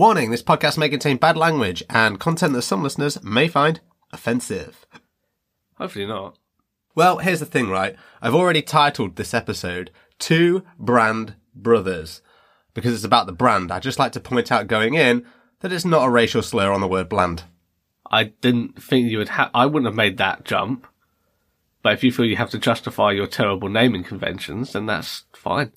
Warning this podcast may contain bad language and content that some listeners may find offensive. Hopefully not. Well, here's the thing, right? I've already titled this episode Two Brand Brothers because it's about the brand. I'd just like to point out going in that it's not a racial slur on the word bland. I didn't think you would have. I wouldn't have made that jump. But if you feel you have to justify your terrible naming conventions, then that's fine.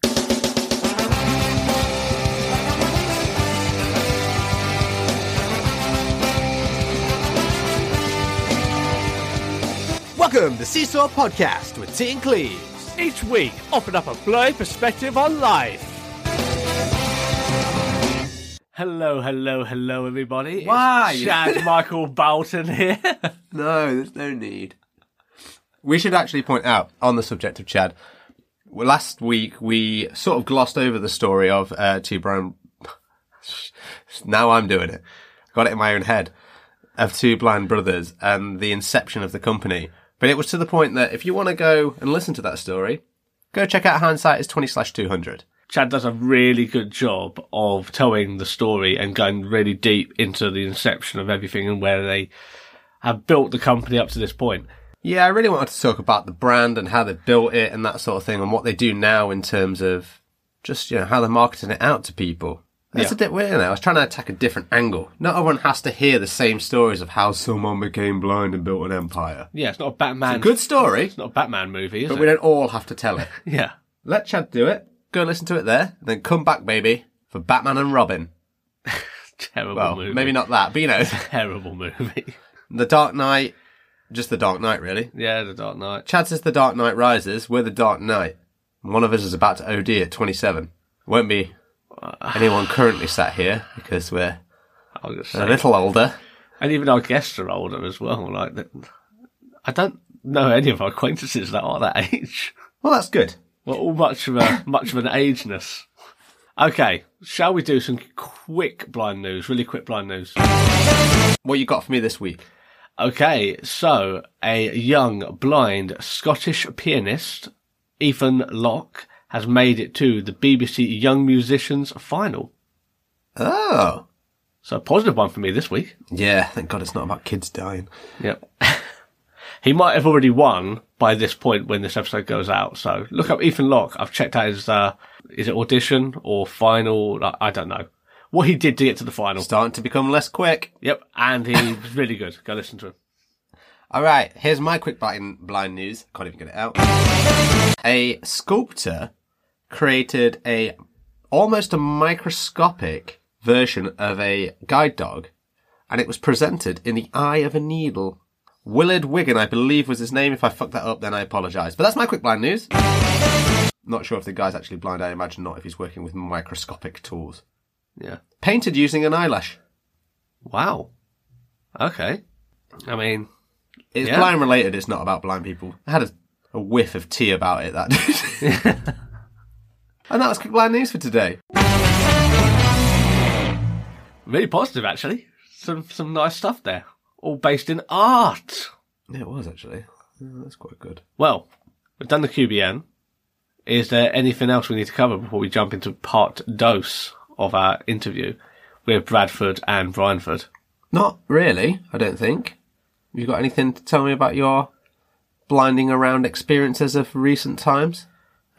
Welcome to Seesaw Podcast with T and Cleves. Each week, offering up a blurry perspective on life. Hello, hello, hello, everybody. Why? It's Chad Michael Bolton here. No, there's no need. We should actually point out on the subject of Chad. well, Last week we sort of glossed over the story of uh, two brown. now I'm doing it. Got it in my own head of two blind brothers and the inception of the company. But it was to the point that if you want to go and listen to that story, go check out Hindsight is twenty slash two hundred. Chad does a really good job of telling the story and going really deep into the inception of everything and where they have built the company up to this point. Yeah, I really wanted to talk about the brand and how they built it and that sort of thing and what they do now in terms of just, you know, how they're marketing it out to people. It's Yeah. a bit weird now. I was trying to attack a different angle. Not everyone has to hear the same stories of how someone became blind and built an empire. Yeah, it's not a Batman. It's a good story, It's not a Batman movie, is it? but it? we don't all have to tell it. Yeah. Let Chad do it. Go listen to it there, and then come back, baby, for Batman and Robin. Terrible Well, movie. maybe not that, but you know, Terrible movie. The Dark Knight, just The Dark Knight, really. yeah, The Dark Knight. Chad says The Dark Knight Rises. We're The Dark Knight. One of us is about to OD at 27. Won't be anyone currently sat here because we're a little older. And even our guests are older as well. Like, I don't know any of our acquaintances that are that age. Well, that's good. We're all much of a much of an ageness. Okay, shall we do some quick blind news? Really quick blind news. What you got for me this week? Okay, so a young blind Scottish pianist, Ethan Loch, has made it to the BBC Young Musicians final. Oh. So a positive one for me this week. Yeah, thank God it's not about kids dying. Yep. he might have already won by this point when this episode goes out. So look up Ethan Loch. I've checked out his, uh, is it audition or final? I- don't know. What he did to get to the final. Starting to become less quick. Yep. And he was really good. Go listen to him. All right, here's my quick blind, blind news. Can't even get it out. A sculptor created a almost a microscopic version of a guide dog, and it was presented in the eye of a needle. Willard Wigan, I believe, was his name. If I fucked that up, then I apologise. But that's my quick blind news. Not sure if the guy's actually blind. I imagine not if he's working with microscopic tools. Yeah. Painted using an eyelash. Wow. Okay. I mean, It's Yeah. blind related. It's not about blind people. I had a, a whiff of tea about it that day. and that was quick blind news for today. really positive actually. Some, some nice stuff there. All based in art. Yeah, it was actually. Yeah, that's quite good. Well, we've done the QBN. Is there anything else we need to cover before we jump into part dose of our interview with Bradford and Bryanford? Not really, I don't think. Have you got anything to tell me about your blinding around experiences of recent times?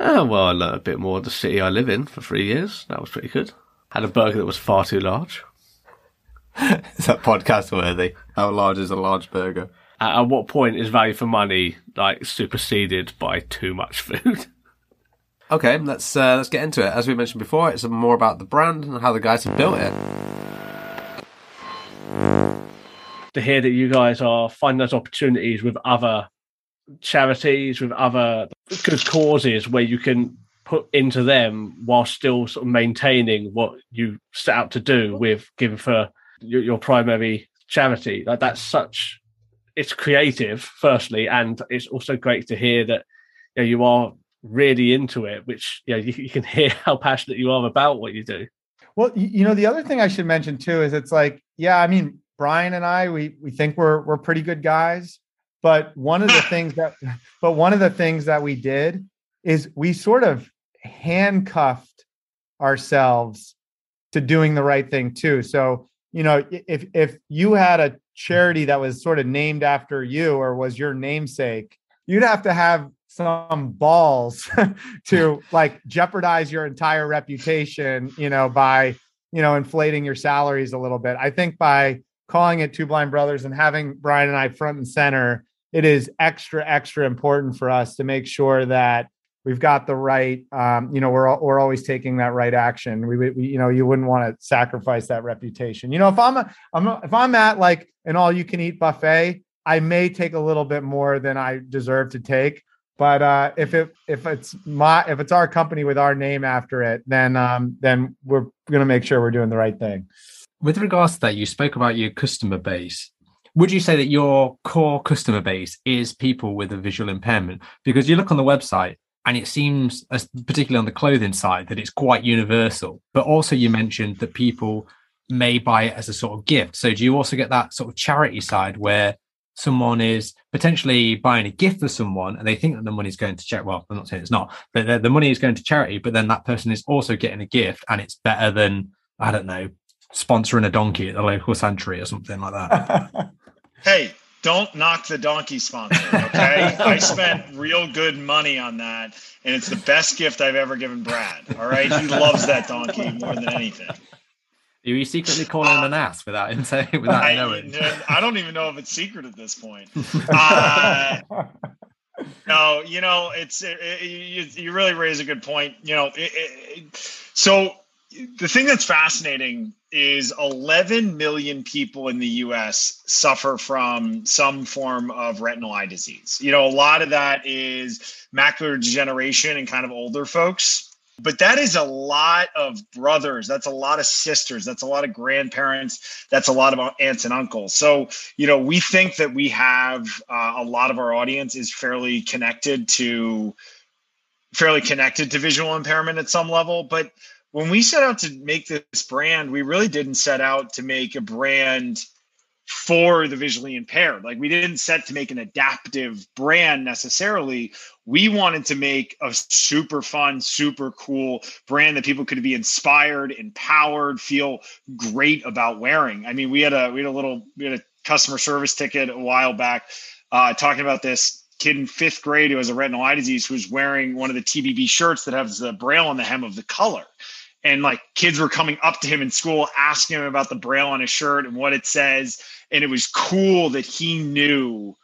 Oh, well, I learned a bit more of the city I live in for three years. That was pretty good. Had a burger that was far too large. Is that podcast worthy? How large is a large burger? At, at what point is value for money like superseded by too much food? Okay, let's uh, let's get into it. As we mentioned before, it's more about the brand and how the guys have built it. to hear that you guys are finding those opportunities with other charities, with other good causes where you can put into them while still sort of maintaining what you set out to do with giving for your, your primary charity. Like that's such it's creative, firstly, and it's also great to hear that you, know, you are really into it, which you, know, you, you can hear how passionate you are about what you do. Well, you know, the other thing I should mention too is it's like, yeah, I mean, Brian and I, we we think we're we're pretty good guys, but one of the things that, but one of the things that we did is we sort of handcuffed ourselves to doing the right thing too. So you know, if if you had a charity that was sort of named after you or was your namesake, you'd have to have some balls to like jeopardize your entire reputation, you know, by, you know, inflating your salaries a little bit. I think by calling it Two Blind Brothers and having Brian and I front and center, it is extra, extra important for us to make sure that we've got the right um, you know we're we're always taking that right action. We, we you know you wouldn't want to sacrifice that reputation. You know if i'm a, i'm a, if i'm at like an all you can eat buffet i may take a little bit more than i deserve to take but uh, if it if it's my if it's our company with our name after it then um, then we're going to make sure we're doing the right thing. With regards to that you spoke about your customer base would you say that your core customer base is people with a visual impairment because you look on the website and it seems, particularly on the clothing side, that it's quite universal. But also, you mentioned that people may buy it as a sort of gift. So, do you also get that sort of charity side where someone is potentially buying a gift for someone and they think that the money is going to charity? Well, I'm not saying it's not, but the, money is going to charity. But then that person is also getting a gift, and it's better than I don't know sponsoring a donkey at the local sanctuary or something like that. hey, don't knock the donkey sponsor. Okay. I spent real good money on that. And it's the best gift I've ever given Brad. All right. He loves that donkey more than anything. Are you secretly calling uh, him an ass without him saying without I, knowing? I don't even know if it's secret at this point. Uh, no, you know, it's it, it, you, you really raise a good point. You know, it, so the thing that's fascinating is 11 million people in the US suffer from some form of retinal eye disease. You know, a lot of that is macular degeneration and kind of older folks. But that is a lot of brothers. That's a lot of sisters. That's a lot of grandparents. That's a lot of aunts and uncles. So, you know, we think that we have uh, a lot of our audience is fairly connected to fairly connected to visual impairment at some level. But when we set out to make this brand, we really didn't set out to make a brand for the visually impaired. Like we didn't set to make an adaptive brand necessarily. We wanted to make a super fun, super cool brand that people could be inspired, empowered, feel great about wearing. I mean, we had a we had a little we had a customer service ticket a while back uh, talking about this kid in fifth grade who has a retinal eye disease who's wearing one of the TBB shirts that has the braille on the hem of the color and like kids were coming up to him in school asking him about the braille on his shirt and what it says. And it was cool that he knew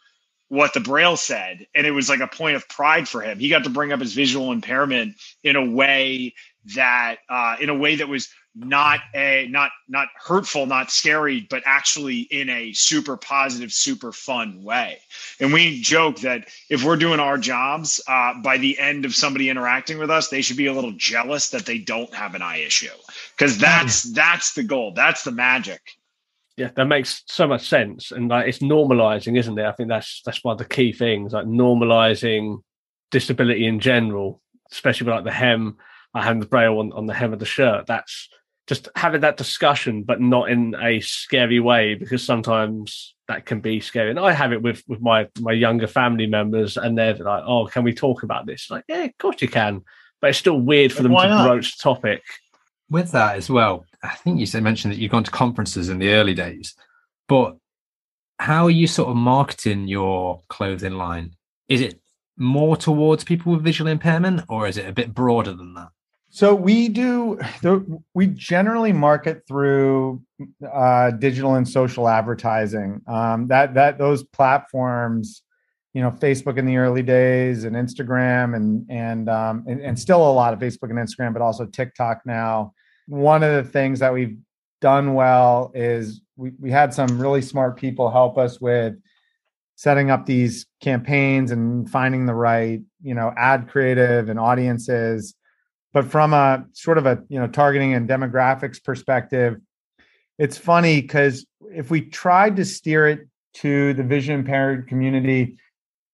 what the braille said. And it was like a point of pride for him. He got to bring up his visual impairment in a way that uh, in a way that was not a not not hurtful not scary but actually in a super positive super fun way. And we joke that if we're doing our jobs uh, by the end of somebody interacting with us they should be a little jealous that they don't have an eye issue. Because that's that's the goal. That's the magic. Yeah that makes so much sense. And like it's normalizing isn't it? I think that's that's one of the key things like normalizing disability in general especially with like the hem I have the braille on, on the hem of the shirt. That's just having that discussion, but not in a scary way, because sometimes that can be scary. And I have it with with my my younger family members, and they're like, "Oh, can we talk about this?" Like, yeah, of course you can, but it's still weird for them to not? broach the topic. With that as well, I think you said mentioned that you've gone to conferences in the early days, but how are you sort of marketing your clothing line? Is it more towards people with visual impairment, or is it a bit broader than that? So we do. We generally market through uh, digital and social advertising. Um, that that those platforms, you know, Facebook in the early days, and Instagram, and and, um, and and still a lot of Facebook and Instagram, but also TikTok now. One of the things that we've done well is we we had some really smart people help us with setting up these campaigns and finding the right you know ad creative and audiences but from a sort of a you know targeting and demographics perspective, it's funny because if we tried to steer it to the vision impaired community,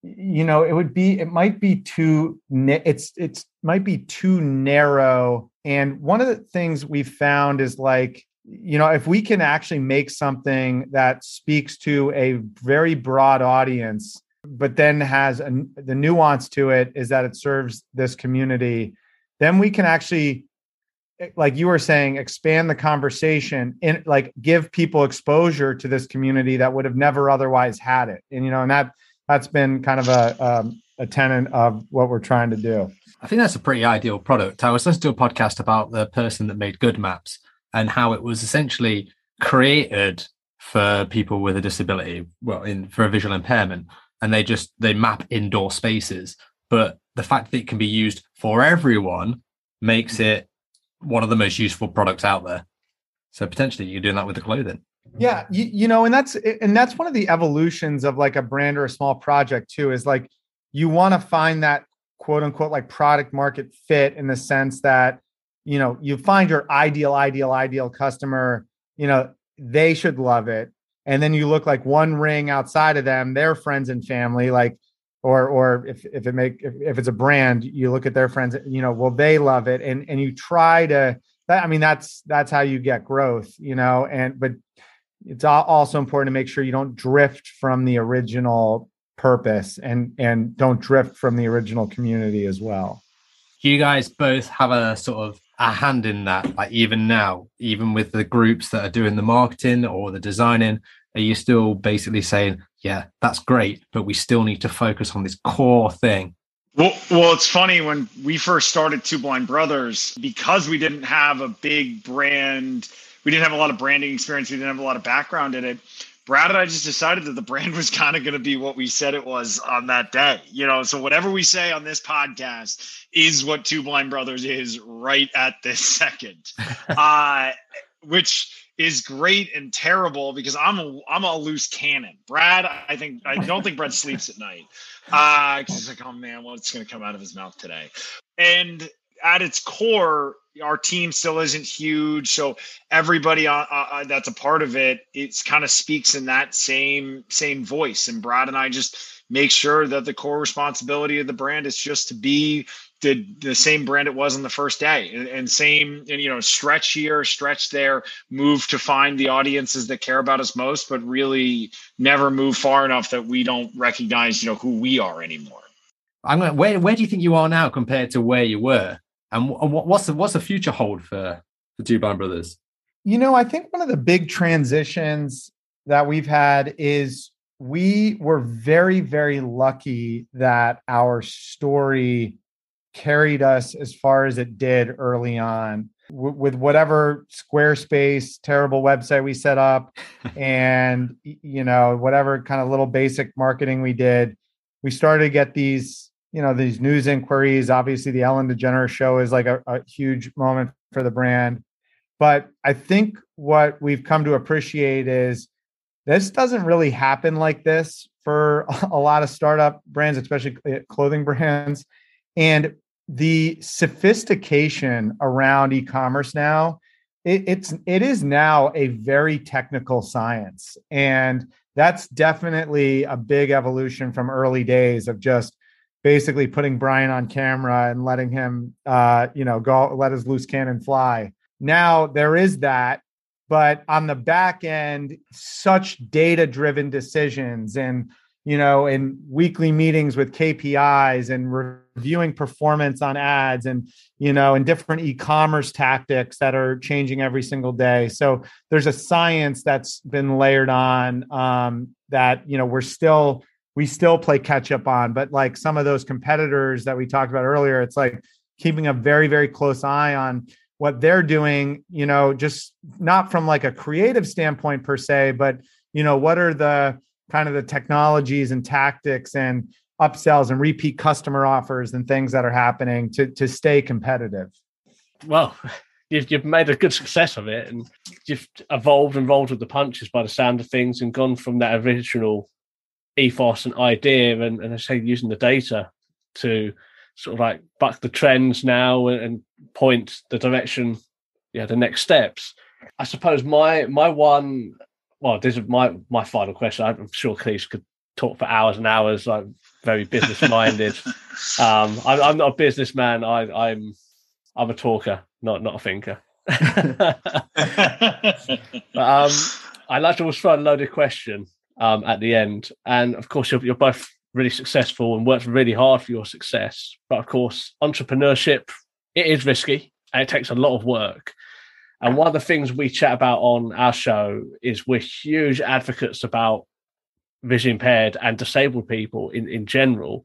you know, it would be it might be too it's it's might be too narrow. And one of the things we found is like you know if we can actually make something that speaks to a very broad audience but then has a, the nuance to it is that it serves this community then we can actually eh, like you were saying expand the conversation and like give people exposure to this community that would have never otherwise had it and you know and that that's been kind of a um, a tenant of what we're trying to do. I think that's a pretty ideal product. I was listening to do a podcast about the person that made GoodMaps and how it was essentially created for people with a disability well in for a visual impairment and they just they map indoor spaces but the fact that it can be used for everyone makes it one of the most useful products out there. So potentially you're doing that with the clothing. Yeah you, you know and that's and that's one of the evolutions of like a brand or a small project too is like you want to find that quote unquote like product market fit in the sense that you know you find your ideal ideal ideal customer you know they should love it. And then you look like one ring outside of them their friends and family like or or if if it make if, if it's a brand you look at their friends you know well they love it. And and you try to that i mean that's that's how you get growth you know and but it's also important to make sure you don't drift from the original purpose and and don't drift from the original community as well. You guys both have a sort of a hand in that like even now even with the groups that are doing the marketing or the designing are you still basically saying yeah that's great but we still need to focus on this core thing well, well, it's funny when we first started Two Blind Brothers because we didn't have a big brand, we didn't have a lot of branding experience, we didn't have a lot of background in it. Brad and I just decided that the brand was kind of going to be what we said it was on that day. You know, so whatever we say on this podcast is what Two Blind Brothers is right at this second. uh, which is great and terrible because I'm a I'm a loose cannon. Brad, I think I don't think Brad sleeps at night. Uh, because he's like, oh man, what's going to come out of his mouth today? And at its core, our team still isn't huge, so everybody uh, uh, that's a part of it, it's kind of speaks in that same same voice. And Brad and I just make sure that the core responsibility of the brand is just to be the the same brand it was on the first day, and, and same and you know stretch here, stretch there, move to find the audiences that care about us most, but really never move far enough that we don't recognize you know who we are anymore. I'm going. Where where do you think you are now compared to where you were? And what's the what's the future hold for the Two Blind Brothers? You know, I think one of the big transitions that we've had is we were very very lucky that our story carried us as far as it did early on w- with whatever squarespace terrible website we set up and you know whatever kind of little basic marketing we did we started to get these you know these news inquiries. Obviously the ellen degeneres show is like a, a huge moment for the brand. But i think what we've come to appreciate is this doesn't really happen like this for a lot of startup brands especially clothing brands. And the sophistication around e-commerce now it, it's it is now a very technical science and that's definitely a big evolution from early days of just basically putting Brian on camera and letting him, uh, you know, go let his loose cannon fly. Now there is that, but on the back end, such data driven decisions and you know, in weekly meetings with KPIs and reviewing performance on ads and, you know, and different e commerce tactics that are changing every single day. So there's a science that's been layered on um, that, you know, we're still we still play catch up on. But like some of those competitors that we talked about earlier, it's like keeping a very, very close eye on what they're doing, you know, just not from like a creative standpoint per se, but, you know, what are the kind of the technologies and tactics and upsells and repeat customer offers and things that are happening to, to stay competitive? Well, you've, you've made a good success of it and you've evolved and rolled with the punches by the sound of things and gone from that original ethos and idea and, and I say using the data to sort of like buck the trends now and, and point the direction, yeah, the next steps. I suppose my my one, well, this is my my final question. I'm sure Cleese could talk for hours and hours. I'm very business minded. um, I'm, I'm not a businessman. I, I'm I'm a talker, not not a thinker. but, um, I like to always throw a loaded question um, at the end, and of course you're, you're both really successful and worked really hard for your success. But of course, entrepreneurship it is risky and it takes a lot of work. And one of the things we chat about on our show is we're huge advocates about vision impaired and disabled people in, in general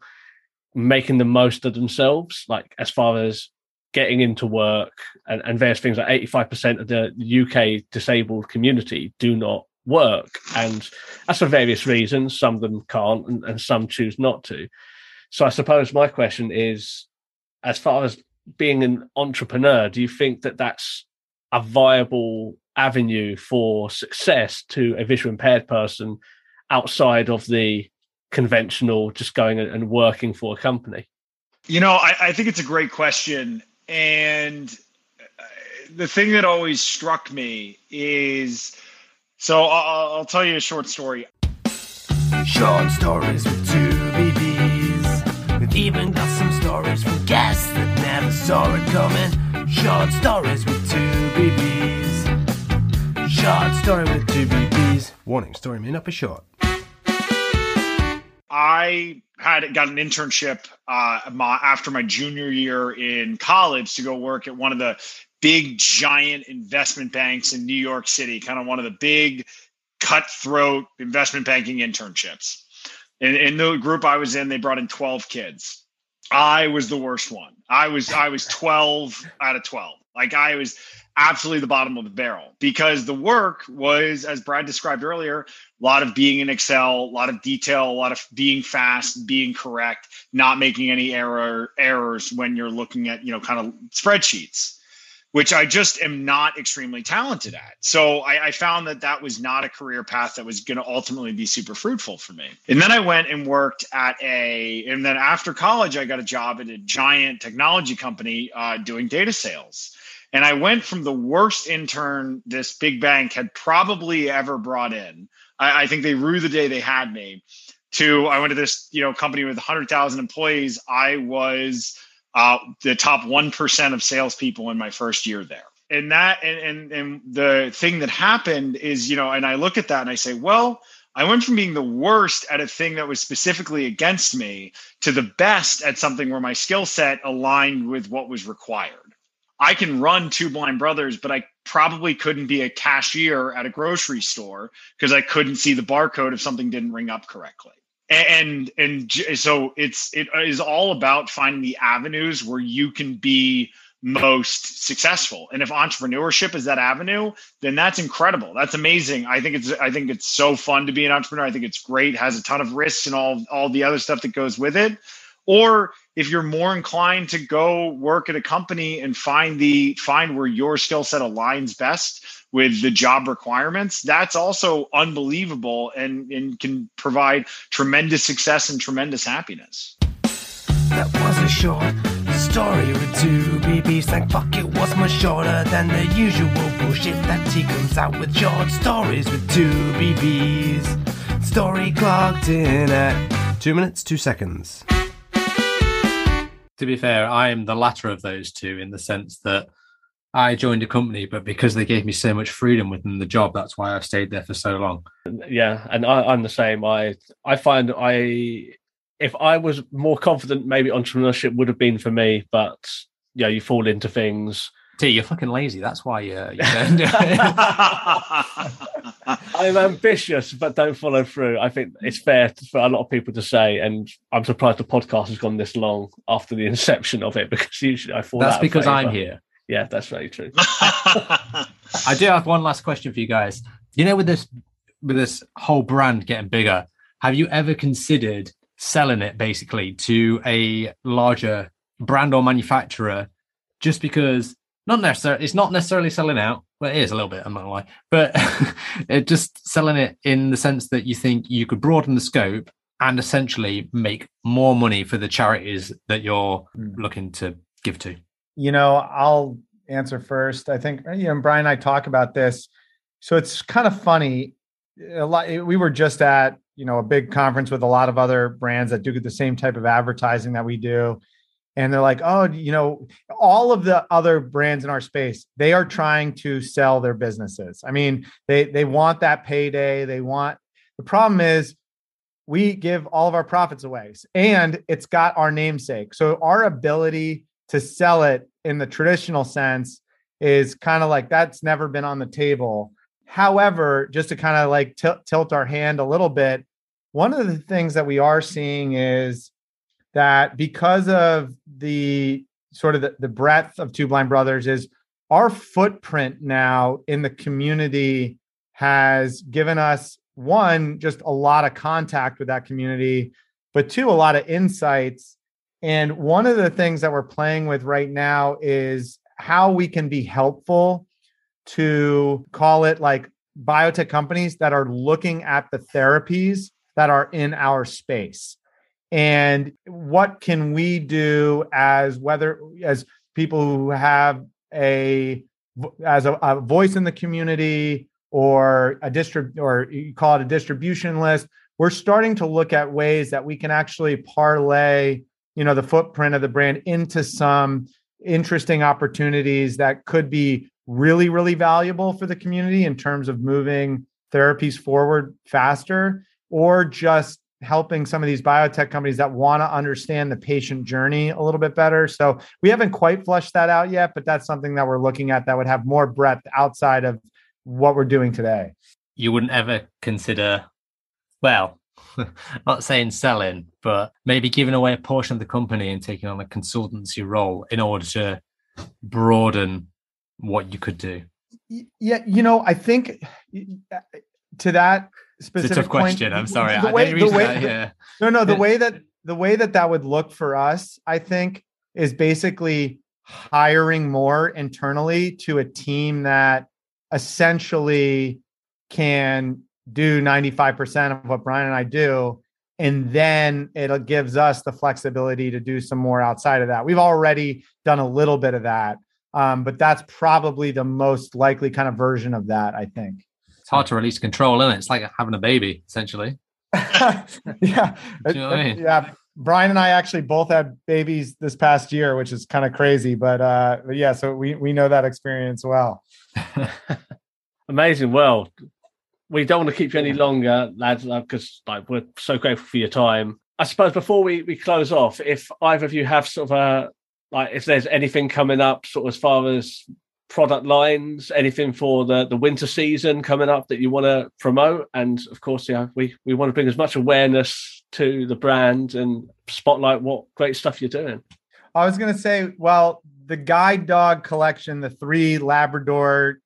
making the most of themselves, like as far as getting into work and, and various things like 85% of the UK disabled community do not work. And that's for various reasons. Some of them can't and, and some choose not to. So I suppose my question is as far as being an entrepreneur, do you think that that's a viable avenue for success to a visual impaired person outside of the conventional just going and working for a company? You know, I, I think it's a great question. And uh, the thing that always struck me is so I'll, I'll tell you a short story. Short stories with two BBs. We've even got some stories from guests that never saw it coming. Short stories with two BBs. Short story with two BBs. Warning, story may not be short. I had got an internship uh, my, after my junior year in college to go work at one of the big giant investment banks in New York City, kind of one of the big cutthroat investment banking internships. And in the group I was in, they brought in 12 kids. I was the worst one. I was I was 12 out of 12. Like I was absolutely the bottom of the barrel because the work was, as Brad described earlier, a lot of being in Excel, a lot of detail, a lot of being fast, being correct, not making any error errors when you're looking at you know kind of spreadsheets which I just am not extremely talented at. So I, I, found that that was not a career path that was going to ultimately be super fruitful for me. And then I went and worked at a, and then after college, I got a job at a giant technology company uh, doing data sales. And I went from the worst intern this big bank had probably ever brought in. I, I think they rue the day they had me. To I went to this you know company with 100,000 employees. I was uh, the top 1% of salespeople in my first year there. And that, and, and, and the thing that happened is, you know, and I look at that and I say, well, I went from being the worst at a thing that was specifically against me to the best at something where my skill set aligned with what was required. I can run two blind brothers, but I probably couldn't be a cashier at a grocery store because I couldn't see the barcode if something didn't ring up correctly. And and so it's it is all about finding the avenues where you can be most successful. And if entrepreneurship is that avenue then that's incredible. That's amazing. I think it's i think it's so fun to be an entrepreneur. I think it's great. Has a ton of risks and all all the other stuff that goes with it or if you're more inclined to go work at a company and find the find where your skill set aligns best with the job requirements, that's also unbelievable and, and can provide tremendous success and tremendous happiness. That was a short story with two BBs. Like fuck, it was much shorter than the usual bullshit that he comes out with. Short stories with two BBs. Story clocked in at two minutes, two seconds. To be fair, I am the latter of those two in the sense that I joined a company, but because they gave me so much freedom within the job, that's why I've stayed there for so long. Yeah, and I, am the same. I I find I if I was more confident, maybe entrepreneurship would have been for me. But yeah, you fall into things. T, you're fucking lazy. That's why you. you I'm ambitious, but don't follow through. I think it's fair for a lot of people to say, and I'm surprised the podcast has gone this long after the inception of it because usually I fall. That's because I'm here. Yeah, that's very true. I do have one last question for you guys. You know, with this with this whole brand getting bigger, have you ever considered selling it basically to a larger brand or manufacturer just because not necessarily it's not necessarily selling out well it is a little bit i'm not gonna lie but it just selling it in the sense that you think you could broaden the scope and essentially make more money for the charities that you're hmm. looking to give to you know, I'll answer first. I think you know, Brian and I talk about this. So it's kind of funny. A lot eh, we were just at, you know, a big conference with a lot of other brands that do the same type of advertising that we do. And they're like, oh, you know, all of the other brands in our space, they are trying to sell their businesses. I mean, they they want that payday. They want the problem is we give all of our profits away and it's got our namesake. So our ability to sell it in the traditional sense is kind of like that's never been on the table. However, just to kind of like t- tilt our hand a little bit, one of the things that we are seeing is that because of the sort of the, the breadth of Two Blind Brothers is our footprint now in the community has given us one just a lot of contact with that community but two a lot of insights. And one of the things that we're playing with right now is how we can be helpful to call it like biotech companies that are looking at the therapies that are in our space and what can we do as whether as people who have a as a, a voice in the community or a distrib or you call it a distribution list we're starting to look at ways that we can actually parlay you know the footprint of the brand into some interesting opportunities that could be really really valuable for the community in terms of moving therapies forward faster or just helping some of these biotech companies that want to understand the patient journey a little bit better. So we haven't quite flushed that out yet, but that's something that we're looking at that would have more breadth outside of what we're doing today. You wouldn't ever consider, well, not saying selling, but maybe giving away a portion of the company and taking on a consultancy role in order to broaden what you could do. Yeah, you know, I think to that specific it's a tough point, question. I'm sorry. The I way, didn't the way, that, yeah. No, no, the way that the way that that would look for us, I think, is basically hiring more internally to a team that essentially can do 95% of what Brian and I do. And then it gives us the flexibility to do some more outside of that. We've already done a little bit of that, um, but that's probably the most likely kind of version of that, I think. It's hard to release control, isn't it? It's like having a baby, essentially. yeah. Do you know what I mean? Yeah. Brian and I actually both had babies this past year, which is kind of crazy. But uh but yeah, so we we know that experience well. Amazing. Well, we don't want to keep you any longer, lads, because like we're so grateful for your time. I suppose before we, we close off, if either of you have sort of a like if there's anything coming up, sort of as far as product lines, anything for the, the winter season coming up that you want to promote, and of course, yeah, we we want to bring as much awareness to the brand and spotlight what great stuff you're doing. I was gonna say, well, the guide dog collection, the three Labrador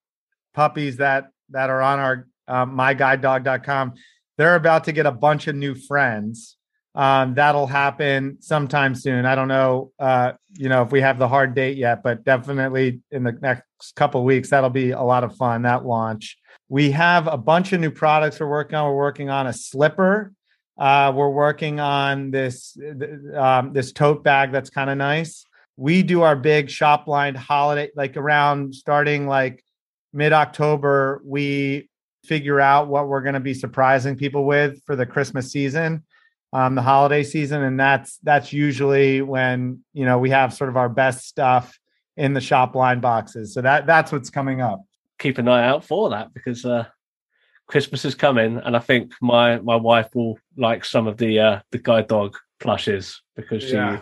puppies that that are on our um, myguidedog.com. They're about to get a bunch of new friends. Um, that'll happen sometime soon. I don't know, uh, you know, if we have the hard date yet, but definitely in the next couple weeks, that'll be a lot of fun. That launch. We have a bunch of new products we're working on. We're working on a slipper. Uh, we're working on this um, this tote bag that's kind of nice. We do our big shop blind holiday, like around starting like mid October. We figure out what we're going to be surprising people with for the Christmas season, um, the holiday season, and that's that's usually when you know we have sort of our best stuff in the shop blind boxes. So that that's what's coming up. Keep an eye out for that because uh, Christmas is coming, and I think my my wife will like some of the uh, the guide dog plushes because she Yeah.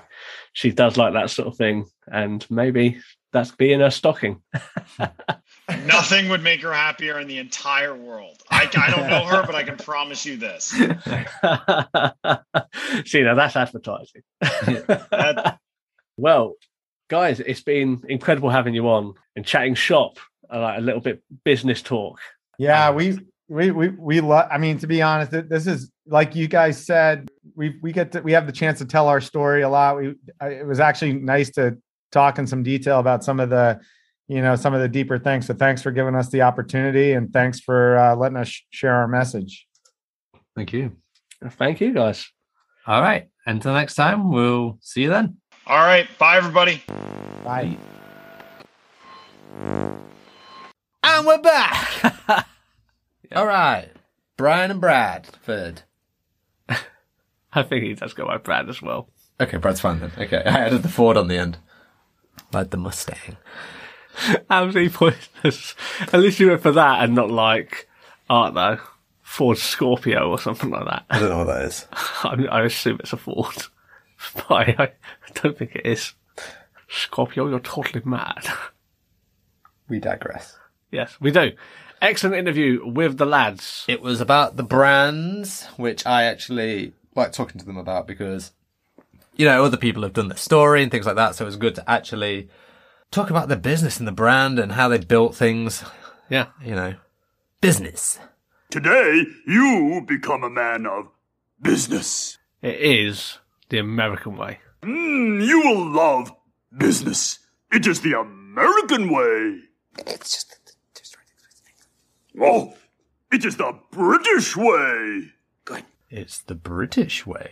she does like that sort of thing, and maybe that's being her stocking. Nothing would make her happier in the entire world. I, I don't know her, but I can promise you this. See, now that's advertising. That- well, guys, it's been incredible having you on and chatting shop, uh, like a little bit business talk. Yeah, we we we we love. I mean, to be honest, this is like you guys said. We we get to, we have the chance to tell our story a lot. We it was actually nice to talk in some detail about some of the you know some of the deeper things. So thanks for giving us the opportunity and thanks for uh, letting us sh- share our message. Thank you. Thank you, guys. All right. Until next time, we'll see you then. all right. Bye, everybody. Bye. And we're back. All right, Brian and Bradford. I think he does go by Brad as well. Okay, Brad's fine then. Okay, I added the Ford on the end. Like the Mustang. Absolutely pointless. At least you went for that and not like, I don't know, Ford Scorpio or something like that. I don't know what that is. I, I assume it's a Ford. But I, I don't think it is. Scorpio, you're totally mad. We digress. yes, we do. Excellent interview with the lads. It was about the brands, which I actually like talking to them about because, you know, other people have done their story and things like that. So it was good to actually talk about the business and the brand and how they built things, Yeah. you know, business. Today, you become a man of business. It is the American way. Mm, you will love business. It is the American way. It's just, Oh, it is the British way. Good. it's the British way.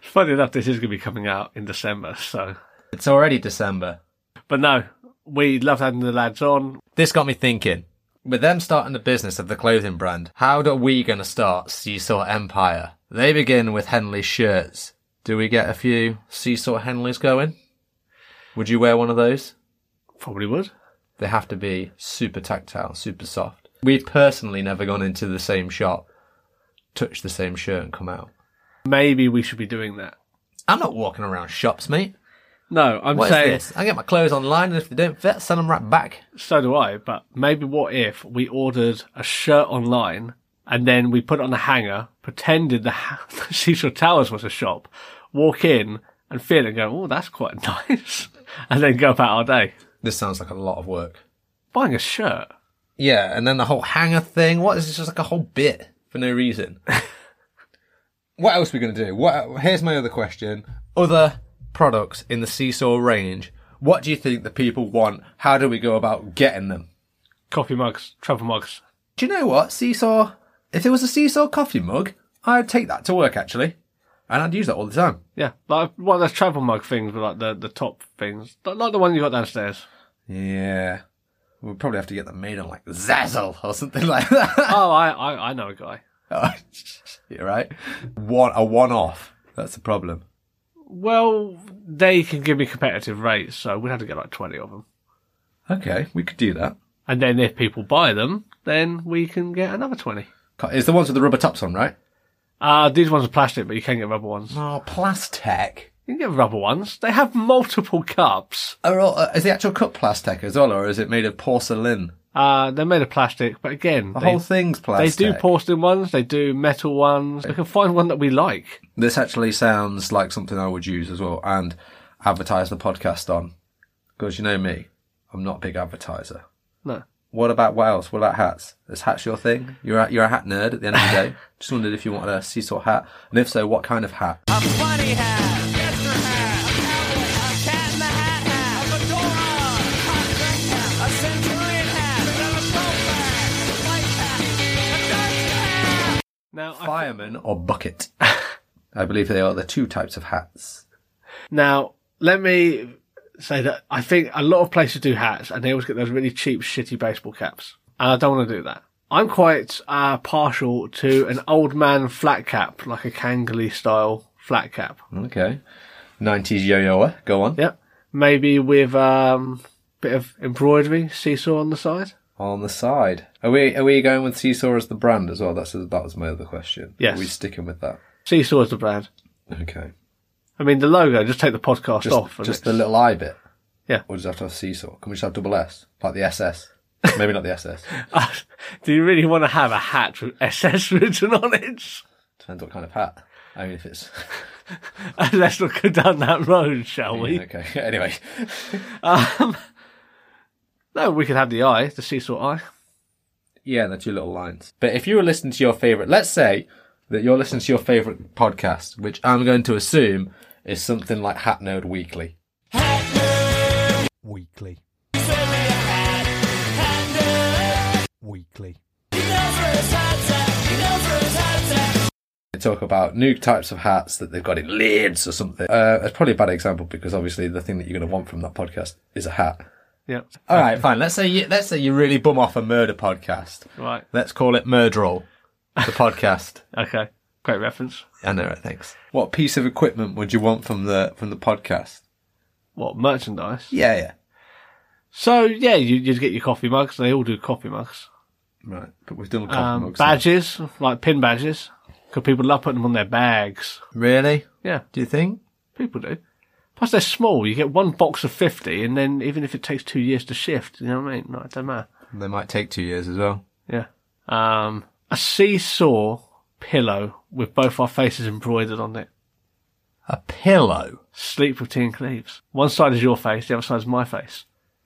Funny enough, this is going to be coming out in December, so. It's already December. But no, we love having the lads on. This got me thinking. With them starting the business of the clothing brand, how are we going to start Seesaw Empire? They begin with Henley shirts. Do we get a few Seesaw Henleys going? Would you wear one of those? Probably would. They have to be super tactile, super soft. We've personally never gone into the same shop, touched the same shirt and come out. Maybe we should be doing that. I'm not walking around shops, mate. No, I'm What saying this? I get my clothes online and if they don't fit, send them right back. so do I. But maybe what if we ordered a shirt online and then we put it on a hanger, pretended the, ha- the Seesaw Towers was a shop, walk in and feel it and go, oh, that's quite nice, and then go about our day This sounds like a lot of work. buying a shirt. Yeah, and then the whole hanger thing. What is this? Just like a whole bit for no reason. what else are we going to do? What? Here's my other question. Other products in the Seesaw range. What do you think the people want? How do we go about getting them? Coffee mugs, travel mugs. Do you know what? Seesaw. If there was a Seesaw coffee mug, I'd take that to work actually, and I'd use that all the time. Yeah, like one of those travel mug things with like the, the top things, like like the one you got downstairs. Yeah. We'll probably have to get them made on like Zazzle or something like that. oh, I, I I know a guy. Oh, You're right. One a one off. That's the problem. Well, they can give me competitive rates, so we'd have to get like twenty of them. Okay, we could do that. And then if people buy them, then we can get another 20. It's the ones with the rubber tops on, right? Uh, these ones are plastic, but you can get rubber ones. Oh, plastic. You can get rubber ones. They have multiple cups. Are all, uh, is the actual cup plastic as well, or is it made of porcelain? Uh, they're made of plastic, but again, The they, whole thing's plastic. they plastic. do porcelain ones, they do metal ones. We can find one that we like. This actually sounds like something I would use as well, and advertise the podcast on. Because you know me, I'm not a big advertiser. No. What about what else? What about hats? Is hats your thing? You're a, you're a hat nerd at the end of the day. Just wondered if you wanted a seesaw hat, and if so, what kind of hat? A funny hat, Now, Fireman or bucket? I believe they are the two types of hats. now, let me say that I think a lot of places do hats and they always get those really cheap, shitty baseball caps. And I don't want to do that. I'm quite uh, partial to an old man flat cap, like a Kangol style flat cap. Okay. 90s yo-yoer. Go on. Yep. Maybe with um bit of embroidery, seesaw on the side. On the side. Are we are we going with Seesaw as the brand as well? That's that was my other question. Yes. Are we sticking with that? Seesaw as the brand. Okay. I mean, the logo, just take the podcast Just, off. and just it's- the little I bit. Yeah. Or does it have to have Seesaw? Can we just have double S? Like the SS? Maybe not the SS. Do you really want to have a hat with SS written on it? Depends what kind of hat. I mean, if it's. Let's not go down that road, shall we? okay. Anyway. Um, no, we could have the eye, the seesaw eye. Yeah, the two little lines. But if you were listening to your favorite, let's say that you're listening to your favorite podcast, which I'm going to assume is something like Hat Nerd Weekly. Weekly. Weekly. They talk about new types of hats that they've got in lids or something. Uh, it's probably a bad example because obviously the thing that you're going to want from that podcast is a hat. Yeah. All right, fine. Let's say you, let's say you really bum off a murder podcast. Right. Let's call it Murderall, the podcast. Okay. Great reference. I know it. Thanks. What piece of equipment would you want from the from the podcast? What merchandise? Yeah, yeah. So yeah, you you get your coffee mugs. They all do coffee mugs. Right, but we've done coffee Um, mugs. now. badges, like pin badges, because people love putting them on their bags. Really? Yeah, Do you think? people do. Plus, they're small. You get one box of fifty, and then even if it takes two years to shift, you know what I mean? No, it doesn't matter. They might take two years as well. Yeah. Um, a seesaw pillow with both our faces embroidered on it. A pillow. Sleep with Tea and Cleaves. One side is your face, the other side is my face.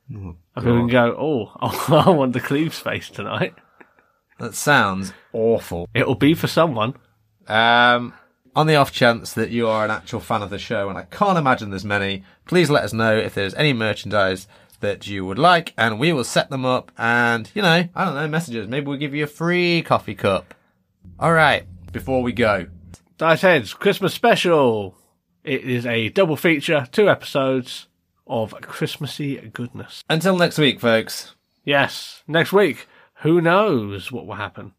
and people can go, oh, I want the Cleaves face tonight. That sounds awful. It'll be for someone. Um, on the off chance that you are an actual fan of the show, and I can't imagine there's many, please let us know if there's any merchandise that you would like, and we will set them up. And you know, I don't know, messages. Maybe we'll give you a free coffee cup. All right, before we go, Dice Heads Christmas special. It is a double feature, two episodes of Christmassy goodness. until next week, folks. Yes, next week, who knows what will happen?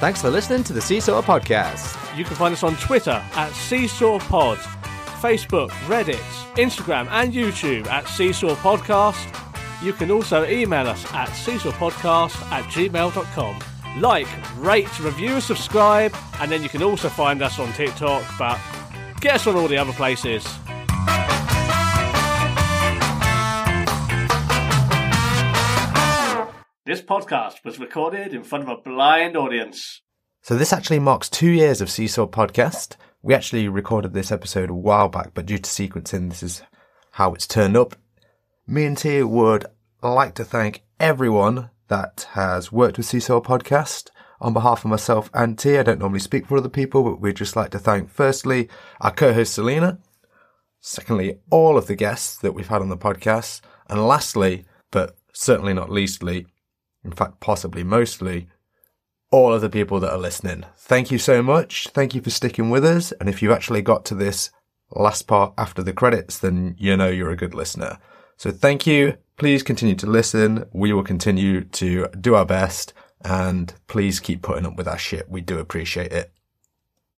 Thanks for listening to the Seesaw Podcast. You can find us on Twitter at Seesaw Pod, Facebook, Reddit, Instagram, and YouTube at Seesaw Podcast. You can also email us at seesawpodcast at gmail.com. Like, rate, review, subscribe, and then you can also find us on TikTok, but get us on all the other places. Podcast was recorded in front of a blind audience. So this actually marks two years of Seesaw Podcast. We actually recorded this episode a while back, but due to sequencing, this is how it's turned up. Me and T would like to thank everyone that has worked with Seesaw Podcast. On behalf of myself and T, I don't normally speak for other people, but we'd just like to thank firstly our co-host Selena, secondly all of the guests that we've had on the podcast, and lastly, but certainly not leastly, in fact possibly mostly, all of the people that are listening. Thank you so much. Thank you for sticking with us. And if you actually got to this last part after the credits, then you know you're a good listener. So thank you. Please continue to listen. We will continue to do our best and please keep putting up with our shit. We do appreciate it.